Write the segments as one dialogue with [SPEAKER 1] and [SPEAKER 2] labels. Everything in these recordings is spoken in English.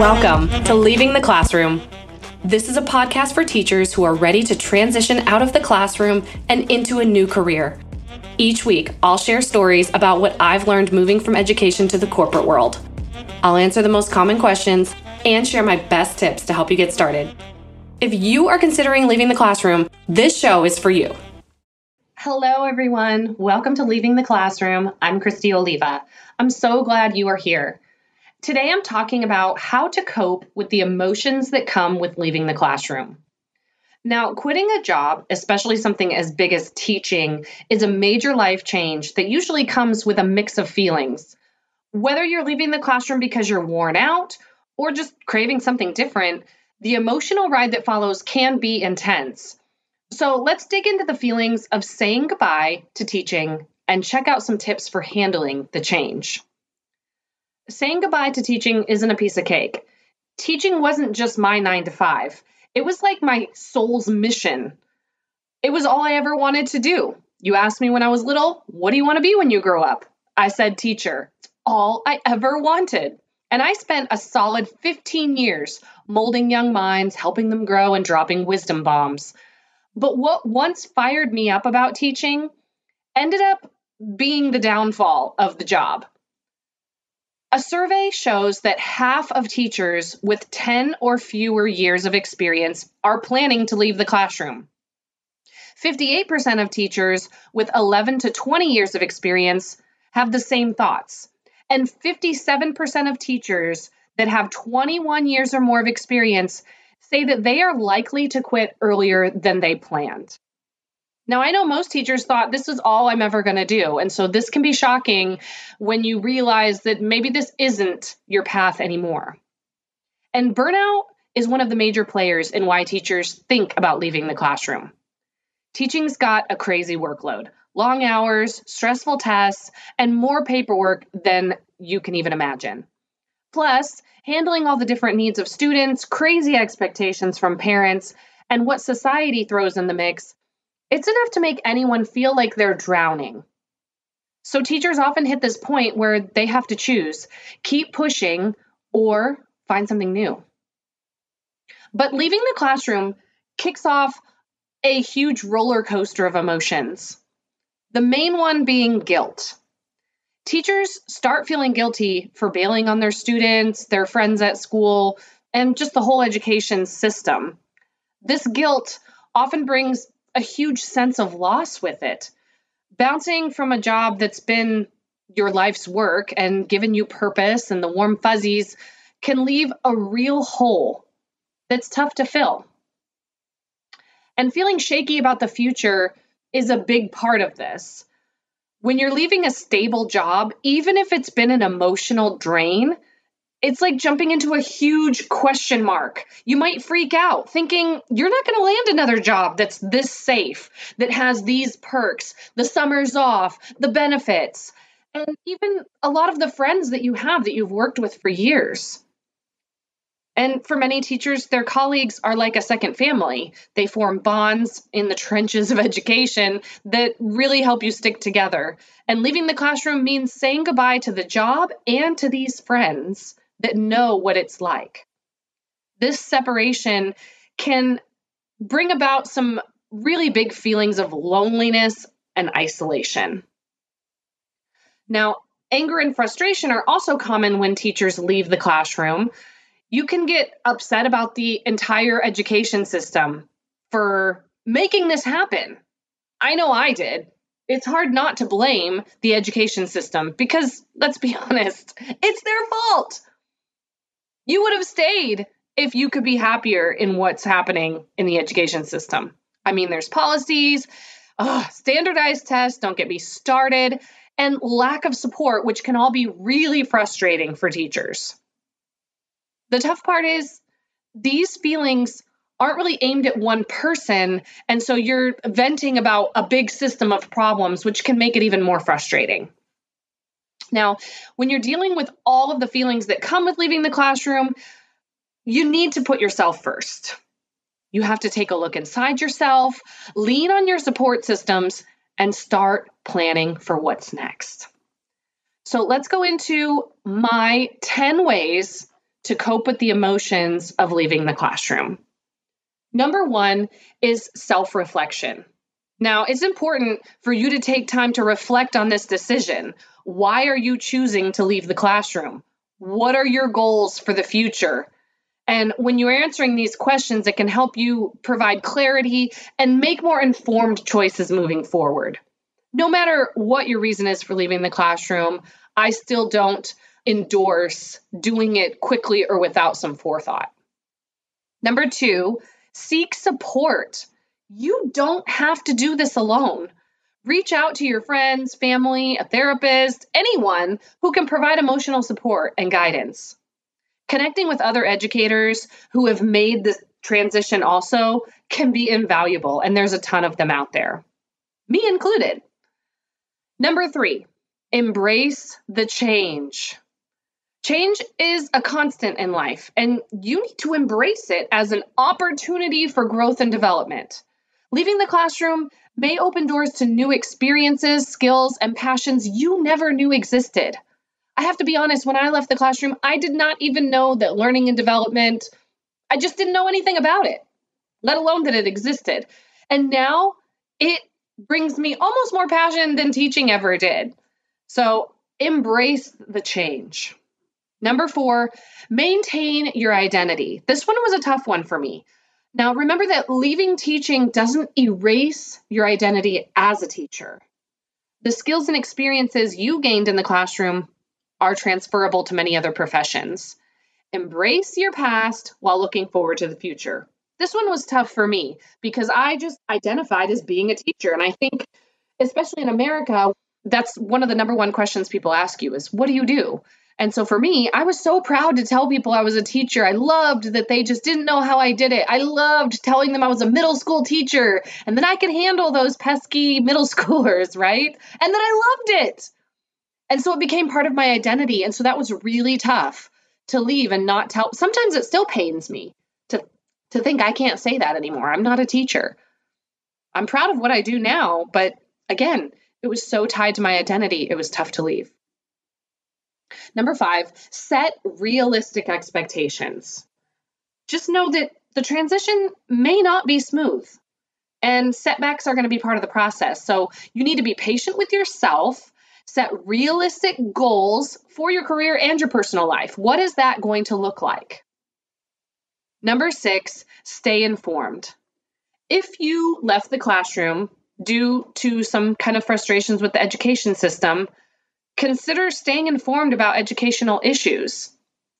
[SPEAKER 1] Welcome to Leaving the Classroom. This is a podcast for teachers who are ready to transition out of the classroom and into a new career. Each week, I'll share stories about what I've learned moving from education to the corporate world. I'll answer the most common questions and share my best tips to help you get started. If you are considering leaving the classroom, this show is for you. Hello, everyone. Welcome to Leaving the Classroom. I'm Kristi Oliva. I'm so glad you are here. Today, I'm talking about how to cope with the emotions that come with leaving the classroom. Now, quitting a job, especially something as big as teaching, is a major life change that usually comes with a mix of feelings. Whether you're leaving the classroom because you're worn out or just craving something different, the emotional ride that follows can be intense. So let's dig into the feelings of saying goodbye to teaching and check out some tips for handling the change. Saying goodbye to teaching isn't a piece of cake. Teaching wasn't just my nine to five, it was like my soul's mission. It was all I ever wanted to do. You asked me when I was little, what do you want to be when you grow up? I said teacher. It's all I ever wanted. And I spent a solid 15 years molding young minds, helping them grow, and dropping wisdom bombs. But what once fired me up about teaching ended up being the downfall of the job. A survey shows that half of teachers with 10 or fewer years of experience are planning to leave the classroom. 58% of teachers with 11 to 20 years of experience have the same thoughts. And 57% of teachers that have 21 years or more of experience say that they are likely to quit earlier than they planned. Now, I know most teachers thought this is all I'm ever going to do. And so this can be shocking when you realize that maybe this isn't your path anymore. And burnout is one of the major players in why teachers think about leaving the classroom. Teaching's got a crazy workload long hours, stressful tests, and more paperwork than you can even imagine. Plus, handling all the different needs of students, crazy expectations from parents, and what society throws in the mix, it's enough to make anyone feel like they're drowning. So, teachers often hit this point where they have to choose keep pushing or find something new. But leaving the classroom kicks off a huge roller coaster of emotions. The main one being guilt. Teachers start feeling guilty for bailing on their students, their friends at school, and just the whole education system. This guilt often brings a huge sense of loss with it. Bouncing from a job that's been your life's work and given you purpose and the warm fuzzies can leave a real hole that's tough to fill. And feeling shaky about the future is a big part of this. When you're leaving a stable job, even if it's been an emotional drain, it's like jumping into a huge question mark. You might freak out thinking you're not going to land another job that's this safe, that has these perks, the summers off, the benefits, and even a lot of the friends that you have that you've worked with for years. And for many teachers, their colleagues are like a second family. They form bonds in the trenches of education that really help you stick together. And leaving the classroom means saying goodbye to the job and to these friends that know what it's like. This separation can bring about some really big feelings of loneliness and isolation. Now, anger and frustration are also common when teachers leave the classroom you can get upset about the entire education system for making this happen. I know I did. It's hard not to blame the education system because, let's be honest, it's their fault. You would have stayed if you could be happier in what's happening in the education system. I mean, there's policies, standardized tests, don't get me started, and lack of support, which can all be really frustrating for teachers. The tough part is these feelings aren't really aimed at one person. And so you're venting about a big system of problems, which can make it even more frustrating. Now, when you're dealing with all of the feelings that come with leaving the classroom, you need to put yourself first. You have to take a look inside yourself, lean on your support systems, and start planning for what's next. So let's go into my 10 ways to cope with the emotions of leaving the classroom. Number one is self reflection. Now, it's important for you to take time to reflect on this decision. Why are you choosing to leave the classroom? What are your goals for the future? And when you're answering these questions, it can help you provide clarity and make more informed choices moving forward. No matter what your reason is for leaving the classroom, I still don't endorse doing it quickly or without some forethought. Number two, seek support. You don't have to do this alone. Reach out to your friends, family, a therapist, anyone who can provide emotional support and guidance. Connecting with other educators who have made the transition also can be invaluable, and there's a ton of them out there, me included. Number three, embrace the change. Change is a constant in life, and you need to embrace it as an opportunity for growth and development. Leaving the classroom may open doors to new experiences, skills, and passions you never knew existed. I have to be honest, when I left the classroom, I did not even know that learning and development, I just didn't know anything about it, let alone that it existed. And now it brings me almost more passion than teaching ever did. So embrace the change. Number four, maintain your identity. This one was a tough one for me. Now, remember that leaving teaching doesn't erase your identity as a teacher. The skills and experiences you gained in the classroom are transferable to many other professions. Embrace your past while looking forward to the future. This one was tough for me because I just identified as being a teacher. And I think, especially in America, that's one of the number one questions people ask you is, What do you do? And so for me, I was so proud to tell people I was a teacher. I loved that they just didn't know how I did it. I loved telling them I was a middle school teacher and then I could handle those pesky middle schoolers, right? And then I loved it. And so it became part of my identity. And so that was really tough to leave and not tell. Sometimes it still pains me to to think I can't say that anymore. I'm not a teacher. I'm proud of what I do now, but again, it was so tied to my identity, it was tough to leave. Number five, set realistic expectations. Just know that the transition may not be smooth and setbacks are going to be part of the process. So you need to be patient with yourself, set realistic goals for your career and your personal life. What is that going to look like? Number six, stay informed. If you left the classroom due to some kind of frustrations with the education system, Consider staying informed about educational issues.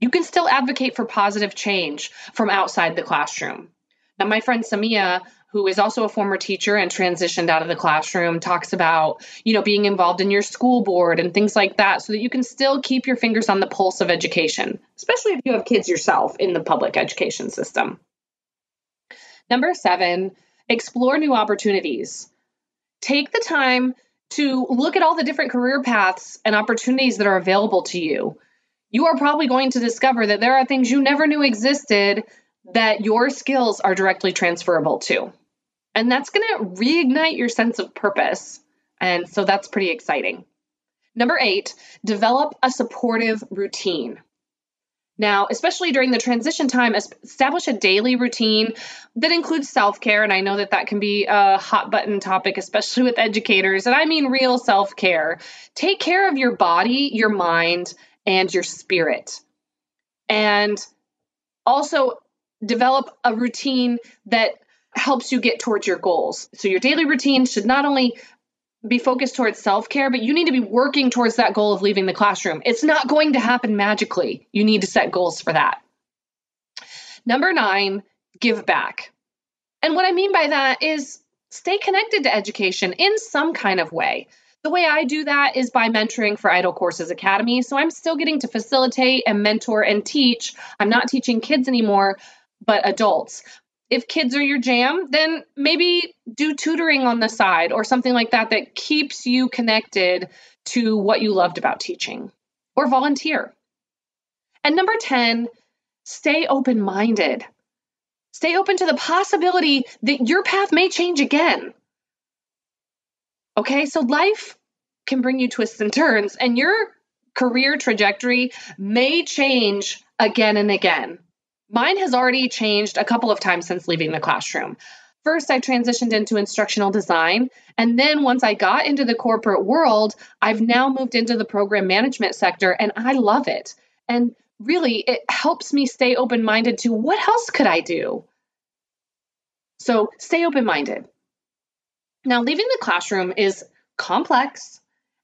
[SPEAKER 1] You can still advocate for positive change from outside the classroom. Now, my friend Samia, who is also a former teacher and transitioned out of the classroom, talks about, you know, being involved in your school board and things like that so that you can still keep your fingers on the pulse of education, especially if you have kids yourself in the public education system. Number seven, explore new opportunities. Take the time to look at all the different career paths and opportunities that are available to you. You are probably going to discover that there are things you never knew existed that your skills are directly transferable to. And that's going to reignite your sense of purpose. And so that's pretty exciting. Number eight, develop a supportive routine. Now, especially during the transition time, establish a daily routine that includes self care. And I know that that can be a hot button topic, especially with educators. And I mean real self care. Take care of your body, your mind, and your spirit. And also develop a routine that helps you get towards your goals. So, your daily routine should not only be focused towards self care, but you need to be working towards that goal of leaving the classroom. It's not going to happen magically. You need to set goals for that. Number nine, give back. And what I mean by that is stay connected to education in some kind of way. The way I do that is by mentoring for IDOL Courses Academy. So I'm still getting to facilitate and mentor and teach. I'm not teaching kids anymore, but adults if kids are your jam, then maybe do tutoring on the side or something like that that keeps you connected to what you loved about teaching or volunteer. And number 10, stay open minded. Stay open to the possibility that your path may change again. Okay, so life can bring you twists and turns, and your career trajectory may change again and again. Mine has already changed a couple of times since leaving the classroom. First, I transitioned into instructional design. And then once I got into the corporate world, I've now moved into the program management sector and I love it. And really, it helps me stay open minded to what else could I do? So stay open minded. Now, leaving the classroom is complex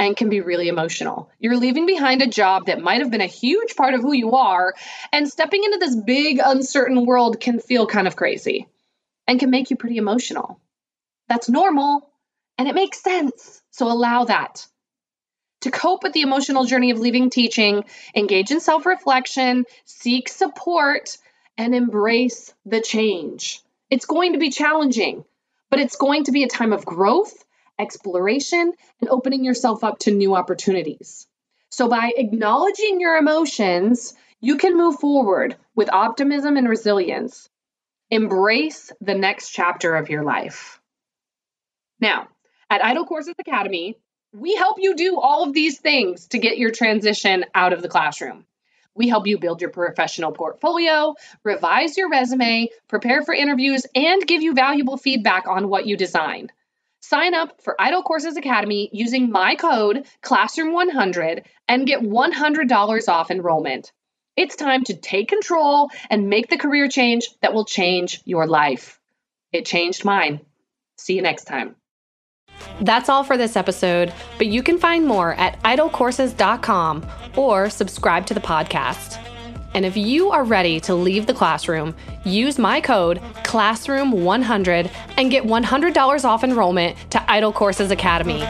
[SPEAKER 1] and can be really emotional. You're leaving behind a job that might have been a huge part of who you are, and stepping into this big, uncertain world can feel kind of crazy and can make you pretty emotional. That's normal and it makes sense. So allow that. To cope with the emotional journey of leaving teaching, engage in self reflection, seek support, and embrace the change. It's going to be challenging, but it's going to be a time of growth exploration, and opening yourself up to new opportunities. So, by acknowledging your emotions, you can move forward with optimism and resilience. Embrace the next chapter of your life. Now, at IDOL Courses Academy, we help you do all of these things to get your transition out of the classroom. We help you build your professional portfolio, revise your resume, prepare for interviews, and give you valuable feedback on what you design. Sign up for IDOL Courses Academy using my code Classroom100 and get $100 off enrollment. It's time to take control and make the career change that will change your life. It changed mine. See you next time. That's all for this episode, but you can find more at idolcourses.com or subscribe to the podcast. And if you are ready to leave the classroom, use my code Classroom100 and get $100 off enrollment to IDOL Courses Academy.